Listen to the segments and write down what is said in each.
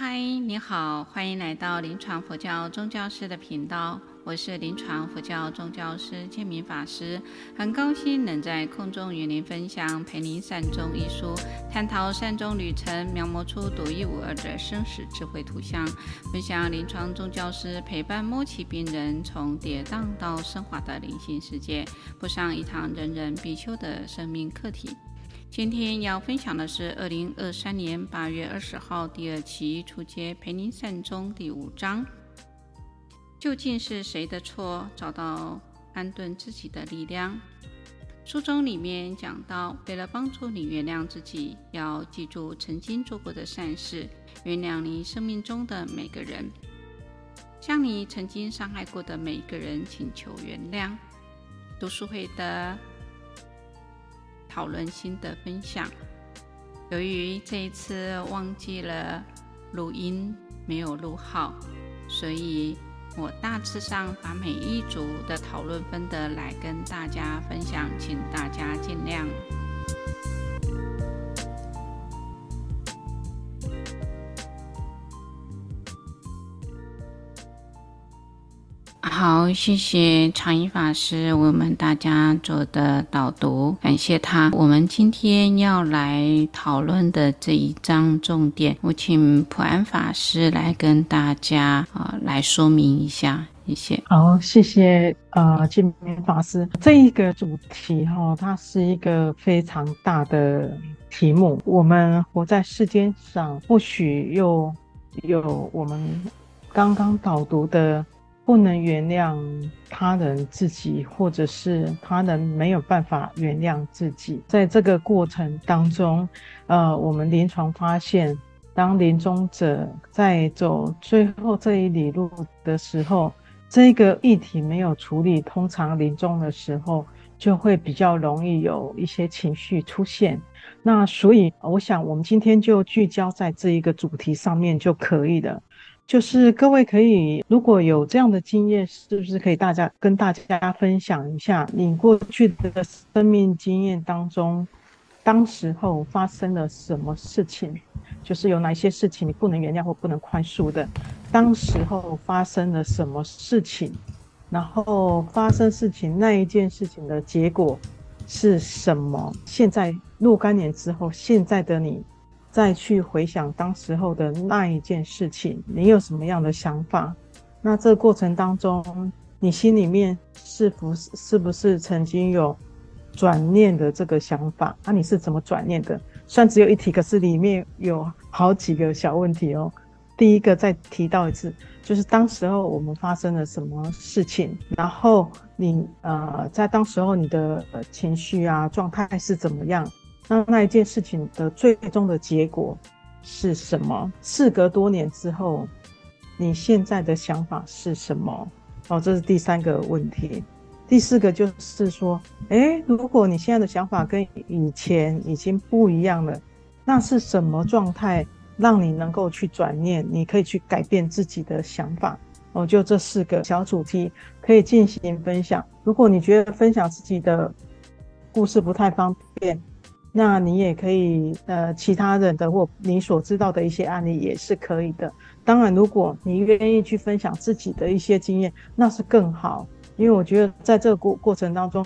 嗨，你好，欢迎来到临床佛教宗教师的频道。我是临床佛教宗教师建明法师，很高兴能在空中与您分享《陪您善终》一书，探讨善终旅程，描摹出独一无二的生死智慧图像，分享临床宗教师陪伴末期病人从跌宕到升华的灵性世界，补上一堂人人必修的生命课题。今天要分享的是二零二三年八月二十号第二期初阶陪您善终第五章。究竟是谁的错？找到安顿自己的力量。书中里面讲到，为了帮助你原谅自己，要记住曾经做过的善事，原谅你生命中的每个人，向你曾经伤害过的每一个人请求原谅。读书会的。讨论心得分享。由于这一次忘记了录音，没有录好，所以我大致上把每一组的讨论分得来跟大家分享，请大家见谅。好，谢谢长一法师为我们大家做的导读，感谢他。我们今天要来讨论的这一章重点，我请普安法师来跟大家啊来说明一下，谢谢。好，谢谢呃建明法师。这一个主题哈、哦，它是一个非常大的题目。我们活在世间上，或许又有我们刚刚导读的。不能原谅他人自己，或者是他人没有办法原谅自己。在这个过程当中，呃，我们临床发现，当临终者在走最后这一里路的时候，这个议题没有处理，通常临终的时候就会比较容易有一些情绪出现。那所以，我想我们今天就聚焦在这一个主题上面就可以了。就是各位可以，如果有这样的经验，是不是可以大家跟大家分享一下你过去的生命经验当中，当时候发生了什么事情？就是有哪些事情你不能原谅或不能宽恕的？当时候发生了什么事情？然后发生事情那一件事情的结果是什么？现在若干年之后，现在的你。再去回想当时候的那一件事情，你有什么样的想法？那这过程当中，你心里面是不是是不是曾经有转念的这个想法？那、你是怎么转念的？虽然只有一题，可是里面有好几个小问题哦。第一个再提到一次，就是当时候我们发生了什么事情，然后你呃在当时候你的呃情绪啊状态是怎么样？那那一件事情的最终的结果是什么？事隔多年之后，你现在的想法是什么？哦，这是第三个问题。第四个就是说，诶，如果你现在的想法跟以前已经不一样了，那是什么状态让你能够去转念？你可以去改变自己的想法？哦，就这四个小主题可以进行分享。如果你觉得分享自己的故事不太方便，那你也可以，呃，其他人的或你所知道的一些案例也是可以的。当然，如果你愿意去分享自己的一些经验，那是更好。因为我觉得在这个过过程当中，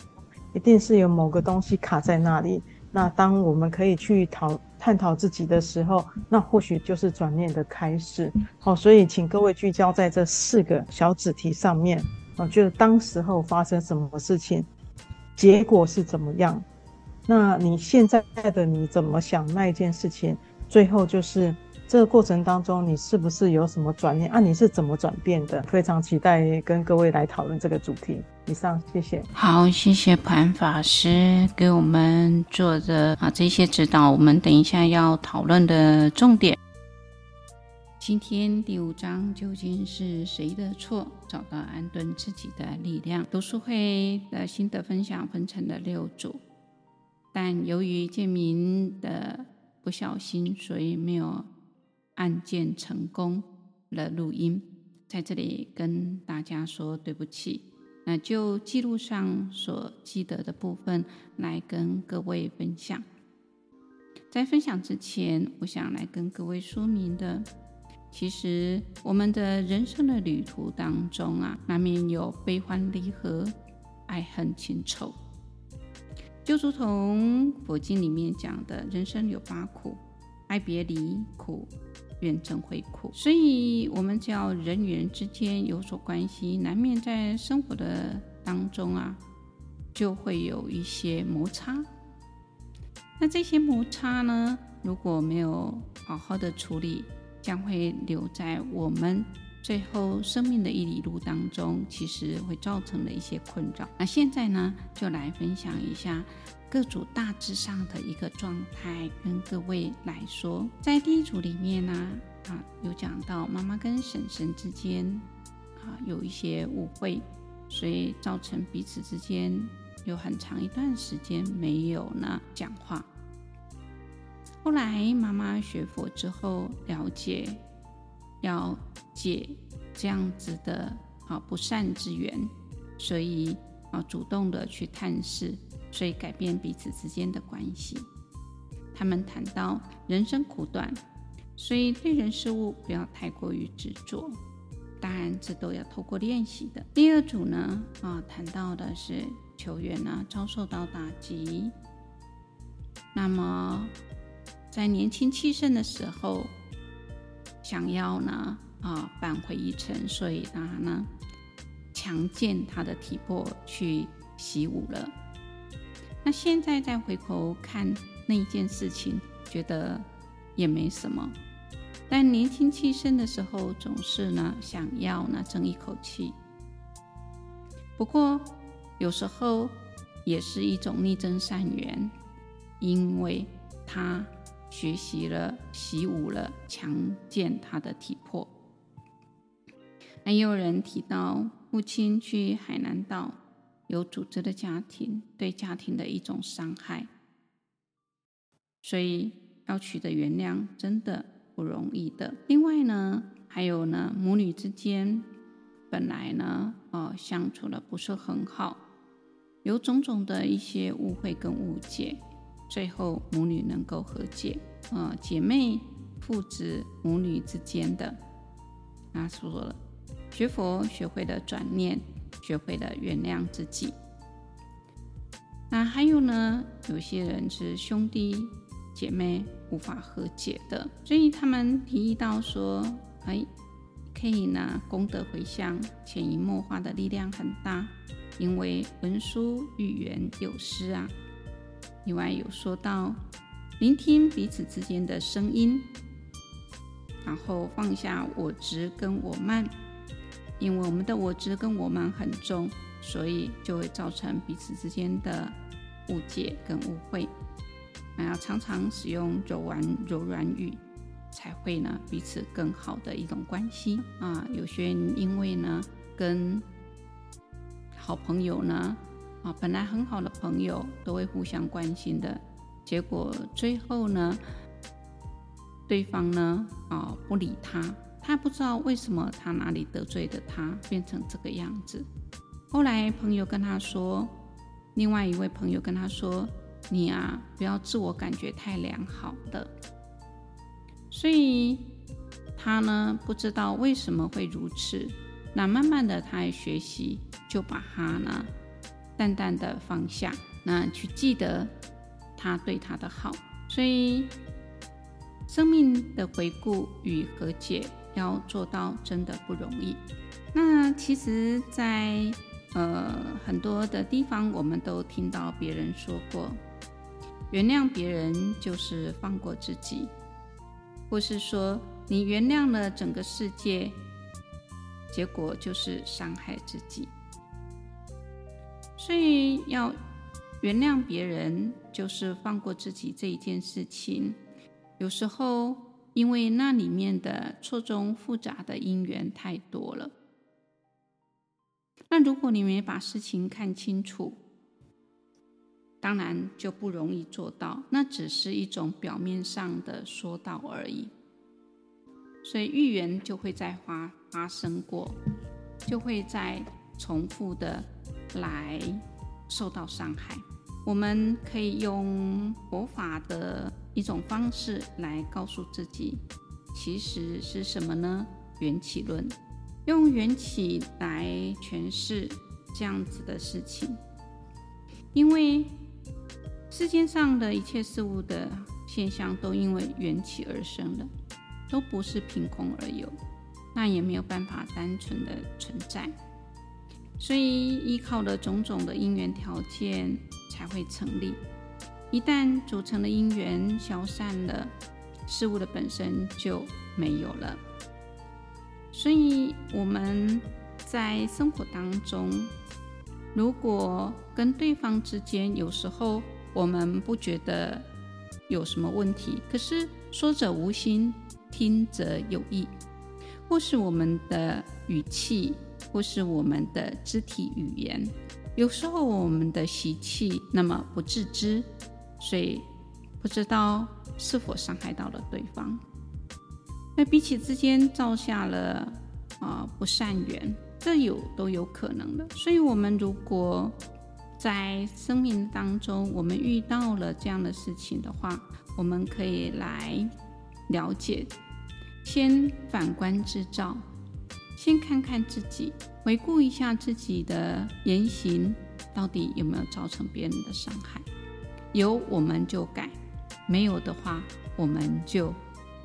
一定是有某个东西卡在那里。那当我们可以去讨探讨自己的时候，那或许就是转念的开始。好，所以请各位聚焦在这四个小主题上面啊，就是当时候发生什么事情，结果是怎么样。那你现在的你怎么想那一件事情？最后就是这个过程当中，你是不是有什么转念啊？你是怎么转变的？非常期待跟各位来讨论这个主题。以上，谢谢。好，谢谢普安法师给我们做的啊这些指导。我们等一下要讨论的重点。今天第五章究竟是谁的错？找到安顿自己的力量。读书会的心得分享分成了六组。但由于建明的不小心，所以没有按键成功了录音，在这里跟大家说对不起。那就记录上所记得的部分来跟各位分享。在分享之前，我想来跟各位说明的，其实我们的人生的旅途当中啊，难免有悲欢离合、爱恨情仇。就如同佛经里面讲的，人生有八苦：爱别离苦、怨憎会苦。所以，我们只要人与人之间有所关系，难免在生活的当中啊，就会有一些摩擦。那这些摩擦呢，如果没有好好的处理，将会留在我们最后生命的一里路当中，其实会造成了一些困扰。那现在呢，就来分享一下各组大致上的一个状态，跟各位来说。在第一组里面呢，啊，有讲到妈妈跟婶婶之间啊有一些误会，所以造成彼此之间有很长一段时间没有呢讲话。后来妈妈学佛之后，了解要解这样子的啊不善之缘，所以啊主动的去探视，所以改变彼此之间的关系。他们谈到人生苦短，所以对人事物不要太过于执着，当然这都要透过练习的。第二组呢啊谈到的是球员呢遭受到打击，那么。在年轻气盛的时候，想要呢啊扳回一城，所以他呢强健他的体魄去习武了。那现在再回头看那一件事情，觉得也没什么。但年轻气盛的时候，总是呢想要呢争一口气。不过有时候也是一种逆增善缘，因为他。学习了，习武了，强健他的体魄。那也有人提到，父亲去海南岛有组织的家庭，对家庭的一种伤害，所以要取得原谅真的不容易的。另外呢，还有呢，母女之间本来呢，呃，相处的不是很好，有种种的一些误会跟误解。最后母女能够和解，呃，姐妹、父子、母女之间的，啊，说了，学佛学会了转念，学会了原谅自己。那还有呢，有些人是兄弟姐妹无法和解的，所以他们提议到说，哎，可以呢，功德回向，潜移默化的力量很大，因为文殊遇缘有师啊。另外有说到，聆听彼此之间的声音，然后放下我执跟我慢，因为我们的我执跟我慢很重，所以就会造成彼此之间的误解跟误会。那要常常使用柔软柔软语，才会呢彼此更好的一种关系啊。有些人因为呢跟好朋友呢。啊，本来很好的朋友都会互相关心的，结果最后呢，对方呢，啊，不理他，他不知道为什么他哪里得罪的他变成这个样子。后来朋友跟他说，另外一位朋友跟他说：“你啊，不要自我感觉太良好的。”所以他呢，不知道为什么会如此。那慢慢的，他也学习，就把他呢。淡淡的放下，那去记得他对他的好，所以生命的回顾与和解要做到真的不容易。那其实在，呃很多的地方，我们都听到别人说过，原谅别人就是放过自己，或是说你原谅了整个世界，结果就是伤害自己。所以要原谅别人，就是放过自己这一件事情。有时候因为那里面的错综复杂的因缘太多了，那如果你没把事情看清楚，当然就不容易做到。那只是一种表面上的说道而已。所以遇缘就会再发发生过，就会再重复的。来受到伤害，我们可以用佛法的一种方式来告诉自己，其实是什么呢？缘起论，用缘起来诠释这样子的事情。因为世界上的一切事物的现象都因为缘起而生的，都不是凭空而有，那也没有办法单纯的存在。所以依靠了种种的因缘条件才会成立。一旦组成的因缘消散了，事物的本身就没有了。所以我们在生活当中，如果跟对方之间有时候我们不觉得有什么问题，可是说者无心，听者有意，或是我们的语气。或是我们的肢体语言，有时候我们的习气那么不自知，所以不知道是否伤害到了对方。那彼此之间造下了啊、不善缘，这有都有可能的。所以，我们如果在生命当中我们遇到了这样的事情的话，我们可以来了解，先反观自照。先看看自己，回顾一下自己的言行，到底有没有造成别人的伤害？有我们就改，没有的话我们就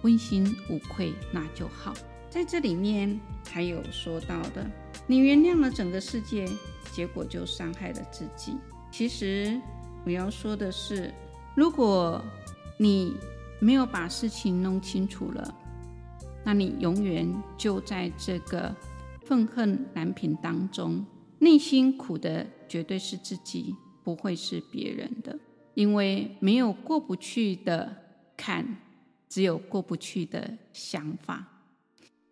问心无愧，那就好。在这里面还有说到的，你原谅了整个世界，结果就伤害了自己。其实我要说的是，如果你没有把事情弄清楚了。那你永远就在这个愤恨难平当中，内心苦的绝对是自己，不会是别人的，因为没有过不去的坎，只有过不去的想法，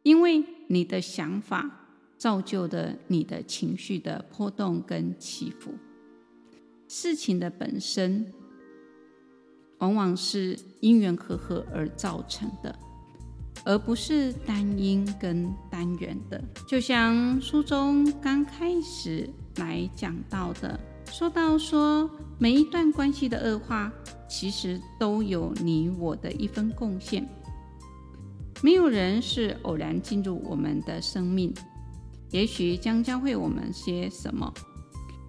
因为你的想法造就的你的情绪的波动跟起伏，事情的本身往往是因缘和合而造成的。而不是单因跟单缘的，就像书中刚开始来讲到的，说到说每一段关系的恶化，其实都有你我的一份贡献。没有人是偶然进入我们的生命，也许将教会我们些什么。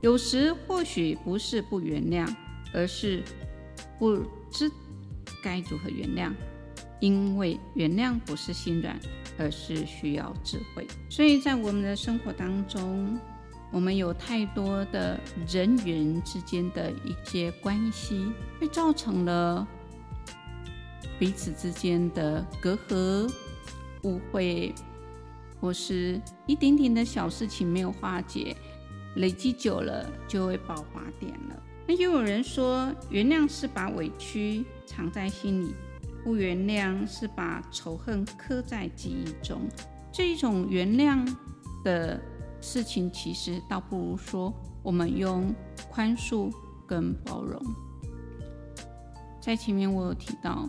有时或许不是不原谅，而是不知该如何原谅。因为原谅不是心软，而是需要智慧。所以在我们的生活当中，我们有太多的人与人之间的一些关系，会造成了彼此之间的隔阂、误会，或是一点点的小事情没有化解，累积久了就会爆发点了。那又有人说，原谅是把委屈藏在心里。不原谅是把仇恨刻在记忆中，这一种原谅的事情，其实倒不如说我们用宽恕跟包容。在前面我有提到，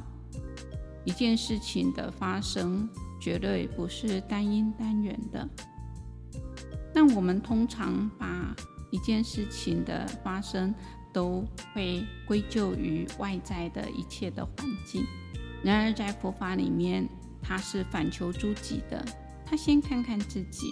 一件事情的发生绝对不是单因单缘的，但我们通常把一件事情的发生都会归咎于外在的一切的环境。然而，在佛法里面，他是反求诸己的。他先看看自己，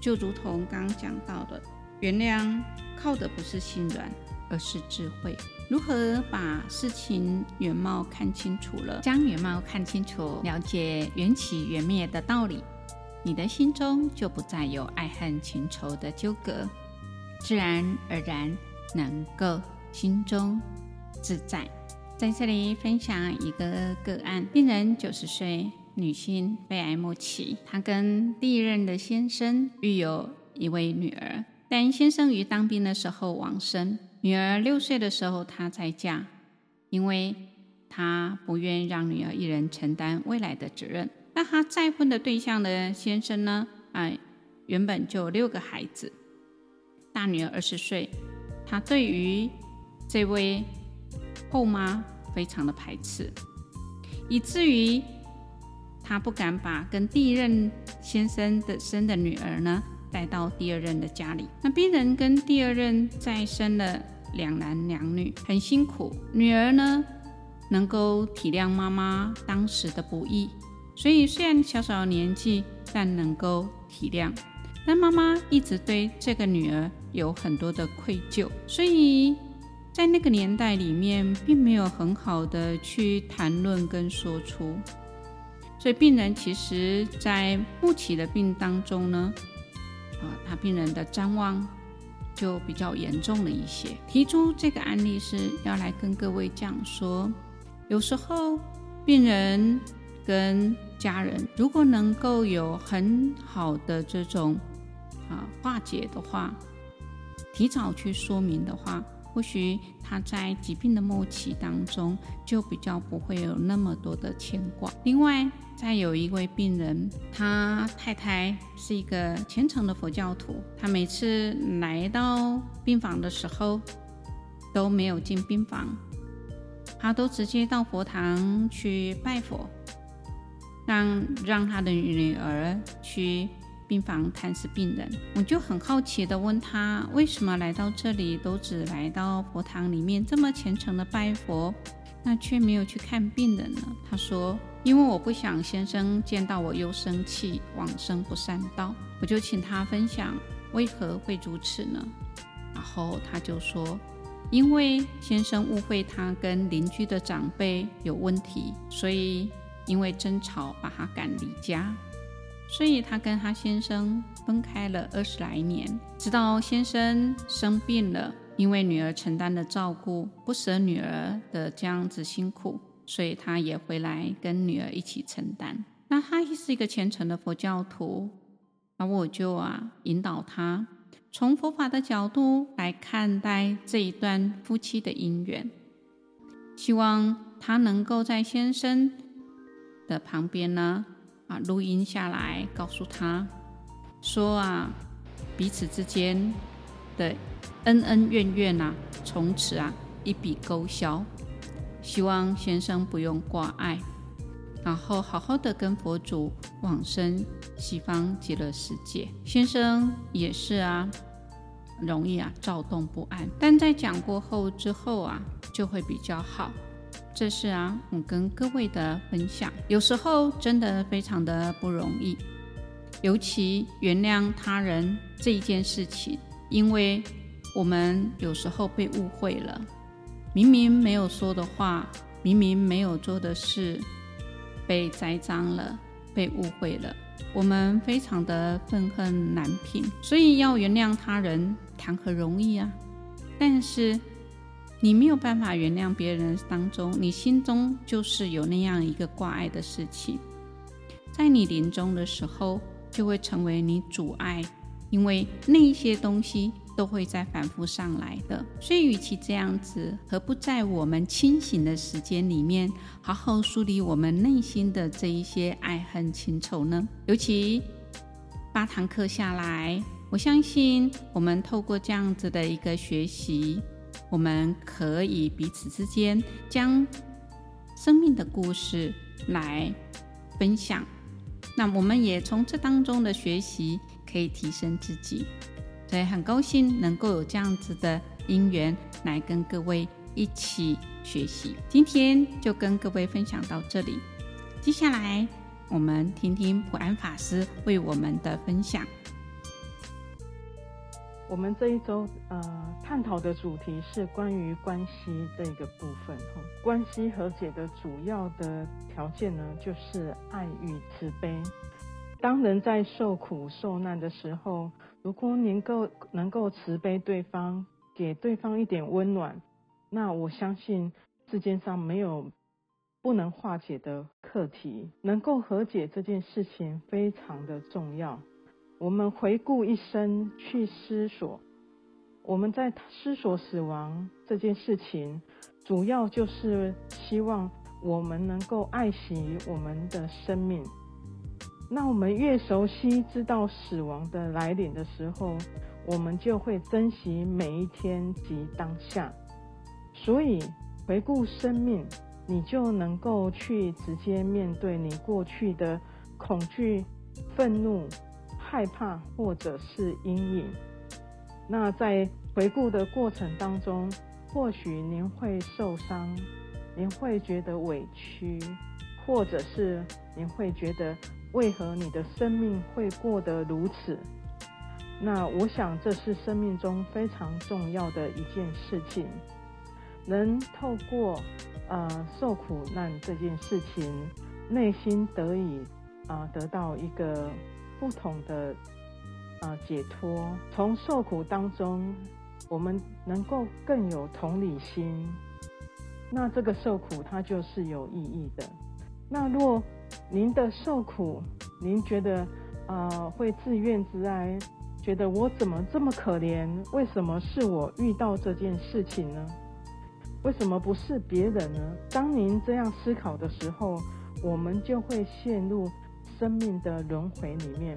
就如同刚刚讲到的，原谅靠的不是心软，而是智慧。如何把事情原貌看清楚了，将原貌看清楚，了解缘起缘灭的道理，你的心中就不再有爱恨情仇的纠葛，自然而然能够心中自在。在这里分享一个个案：病人九十岁，女性，肺癌末期。她跟第一任的先生育有一位女儿，但先生于当兵的时候往生。女儿六岁的时候，她再嫁，因为她不愿让女儿一人承担未来的责任。那她再婚的对象的先生呢？哎，原本就六个孩子，大女儿二十岁，她对于这位。后妈非常的排斥，以至于她不敢把跟第一任先生的生的女儿呢带到第二任的家里。那病人跟第二任再生了两男两女，很辛苦。女儿呢能够体谅妈妈当时的不易，所以虽然小小年纪，但能够体谅。但妈妈一直对这个女儿有很多的愧疚，所以在那个年代里面，并没有很好的去谈论跟说出。所以病人其实，在末期的病当中呢，啊，他病人的譫妄就比较严重了一些。提出这个案例是要来跟各位讲说，有时候病人跟家人如果能够有很好的这种啊化解的话，提早去说明的话。或许他在疾病的末期当中，就比较不会有那么多的牵挂。另外，再有一位病人，他太太是一个虔诚的佛教徒，他每次来到病房的时候，都没有进病房，他都直接到佛堂去拜佛，让让他的女儿去。病房探视病人，我就很好奇地问他，为什么来到这里都只来到佛堂里面这么虔诚的拜佛，那却没有去看病人呢？他说，因为我不想先生见到我又生气，往生不善道。我就请他分享为何会如此呢？然后他就说，因为先生误会他跟邻居的长辈有问题，所以因为争吵把他赶离家。所以，他跟他先生分开了二十来年，直到先生生病了，因为女儿承担了照顾，不舍女儿的这样子辛苦，所以他也回来跟女儿一起承担。那她是一个虔诚的佛教徒，那我就啊引导他从佛法的角度来看待这一段夫妻的姻缘，希望他能够在先生的旁边呢。啊，录音下来，告诉他说啊，彼此之间的恩恩怨怨呐，从此啊一笔勾销。希望先生不用挂碍，然后好好的跟佛祖往生西方极乐世界。先生也是啊，容易啊躁动不安，但在讲过后之后啊，就会比较好。这是啊，我跟各位的分享。有时候真的非常的不容易，尤其原谅他人这一件事情，因为我们有时候被误会了，明明没有说的话，明明没有做的事，被栽赃了，被误会了，我们非常的愤恨难平。所以要原谅他人，谈何容易啊！但是。你没有办法原谅别人当中，你心中就是有那样一个挂碍的事情，在你临终的时候就会成为你阻碍，因为那一些东西都会再反复上来的。所以，与其这样子，何不在我们清醒的时间里面，好好梳理我们内心的这一些爱恨情仇呢？尤其八堂课下来，我相信我们透过这样子的一个学习。我们可以彼此之间将生命的故事来分享，那我们也从这当中的学习可以提升自己，所以很高兴能够有这样子的因缘来跟各位一起学习。今天就跟各位分享到这里，接下来我们听听普安法师为我们的分享。我们这一周呃探讨的主题是关于关系这个部分哈。关系和解的主要的条件呢，就是爱与慈悲。当人在受苦受难的时候，如果能够能够慈悲对方，给对方一点温暖，那我相信世界上没有不能化解的课题。能够和解这件事情非常的重要。我们回顾一生去思索，我们在思索死亡这件事情，主要就是希望我们能够爱惜我们的生命。那我们越熟悉知道死亡的来临的时候，我们就会珍惜每一天及当下。所以回顾生命，你就能够去直接面对你过去的恐惧、愤怒。害怕或者是阴影，那在回顾的过程当中，或许您会受伤，您会觉得委屈，或者是您会觉得为何你的生命会过得如此？那我想这是生命中非常重要的一件事情，能透过呃受苦难这件事情，内心得以啊、得到一个不同的啊、解脱，从受苦当中，我们能够更有同理心。那这个受苦它就是有意义的。那若您的受苦，您觉得啊、会自怨自哀，觉得我怎么这么可怜？为什么是我遇到这件事情呢？为什么不是别人呢？当您这样思考的时候，我们就会陷入生命的轮回里面。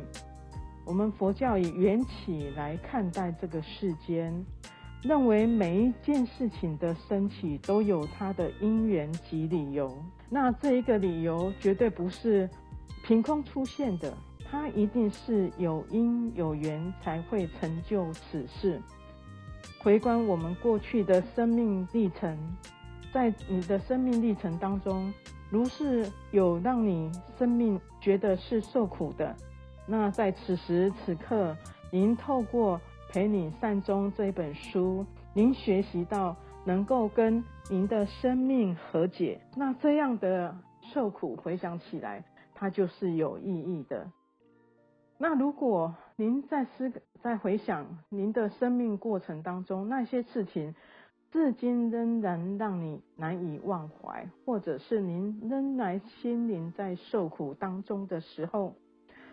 我们佛教以缘起来看待这个世间。认为每一件事情的升起都有它的因缘及理由，那这一个理由绝对不是凭空出现的，它一定是有因有缘才会成就此事。回观我们过去的生命历程，在你的生命历程当中，如是有让你生命觉得是受苦的，那在此时此刻，您透过。陪你善终这本书，您学习到能够跟您的生命和解，那这样的受苦回想起来，它就是有意义的。那如果您在思在回想您的生命过程当中那些事情，至今仍然让你难以忘怀，或者是您仍然心灵在受苦当中的时候，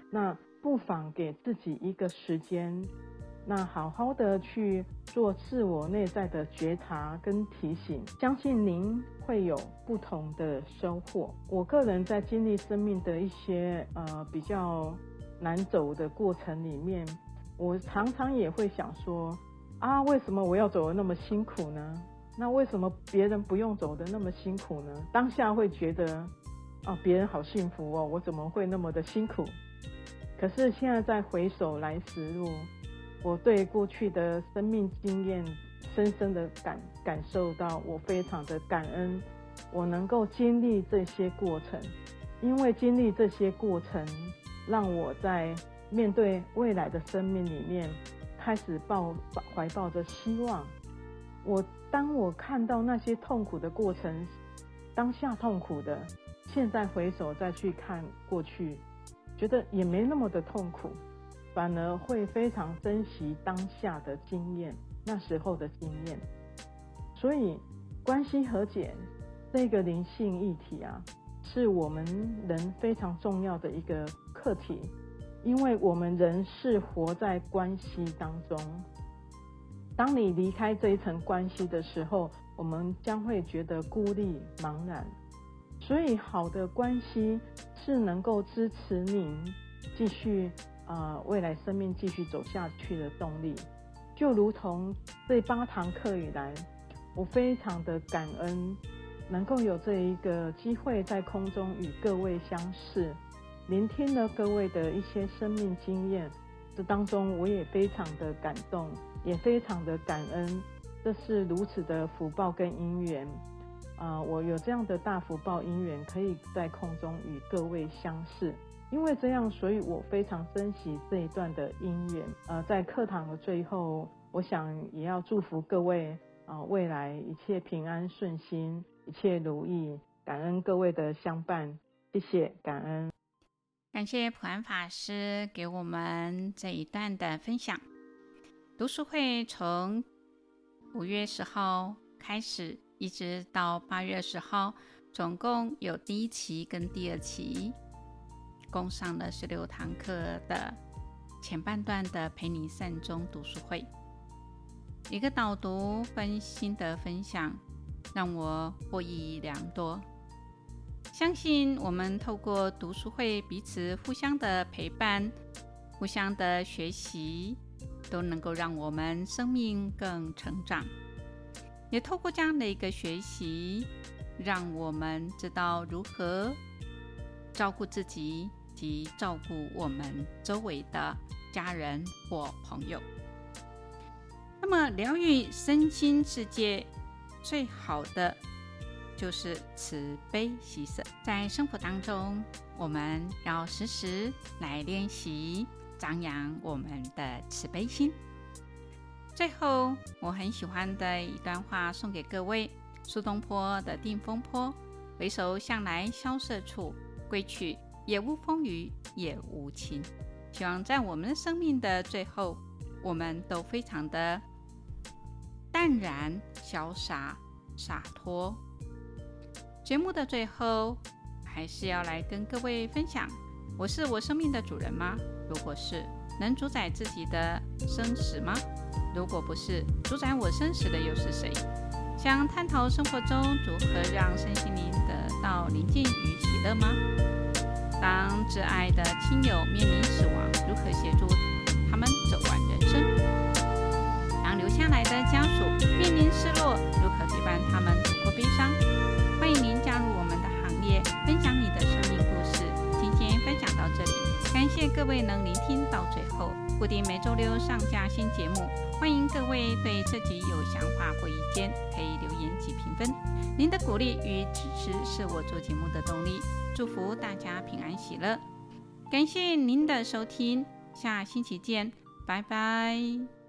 那不妨给自己一个时间。那好好的去做自我内在的觉察跟提醒，相信您会有不同的收获。我个人在经历生命的一些呃比较难走的过程里面，我常常也会想说啊，为什么我要走得那么辛苦呢？那为什么别人不用走得那么辛苦呢？当下会觉得啊，别人好幸福哦，我怎么会那么的辛苦？可是现在再回首来时路。我对过去的生命经验深深的感感受到，我非常的感恩，我能够经历这些过程，因为经历这些过程，让我在面对未来的生命里面，开始抱怀抱着希望。我当我看到那些痛苦的过程，当下痛苦的，现在回首再去看过去，觉得也没那么的痛苦。反而会非常珍惜当下的经验，那时候的经验。所以，关系和解这个灵性议题啊，是我们人非常重要的一个课题，因为我们人是活在关系当中。当你离开这一层关系的时候，我们将会觉得孤立茫然。所以，好的关系是能够支持您继续。呃，未来生命继续走下去的动力，就如同这八堂课以来，我非常的感恩，能够有这一个机会在空中与各位相识，聆听了各位的一些生命经验，这当中我也非常的感动，也非常的感恩，这是如此的福报跟因缘，啊、我有这样的大福报因缘，可以在空中与各位相识。因为这样，所以我非常珍惜这一段的因缘。呃，在课堂的最后，我想也要祝福各位啊、未来一切平安顺心，一切如意。感恩各位的相伴，谢谢，感恩。感谢普安法师给我们这一段的分享。读书会从五月十号开始，一直到八月十号，总共有第一期跟第二期。共上了十六堂课的前半段的陪你善终读书会，一个导读分心得分享，让我获益良多。相信我们透过读书会彼此互相的陪伴、互相的学习，都能够让我们生命更成长。也透过这样的一个学习，让我们知道如何照顾自己。及照顾我们周围的家人或朋友。那么，疗愈身心世界最好的就是慈悲喜舍。在生活当中，我们要时时来练习张扬我们的慈悲心。最后，我很喜欢的一段话送给各位：苏东坡的《定风波》：“回首向来萧瑟处，归去，也无风雨也无晴。”希望在我们的生命的最后，我们都非常的淡然、潇洒、洒脱。节目的最后，还是要来跟各位分享：我是我生命的主人吗？如果是，能主宰自己的生死吗？如果不是，主宰我生死的又是谁？想探讨生活中如何让身心灵得到宁静与喜乐吗？当挚爱的亲友面临死亡，如何协助他们走完人生？当留下来的家属面临失落，如何陪伴他们度过悲伤？分享你的生命故事。今天分享到这里，感谢各位能聆听到最后。固定每周六上架新节目，欢迎各位对这集有想法或意见，可以留言及评分。您的鼓励与支持是我做节目的动力。祝福大家平安喜乐，感谢您的收听，下星期见，拜拜。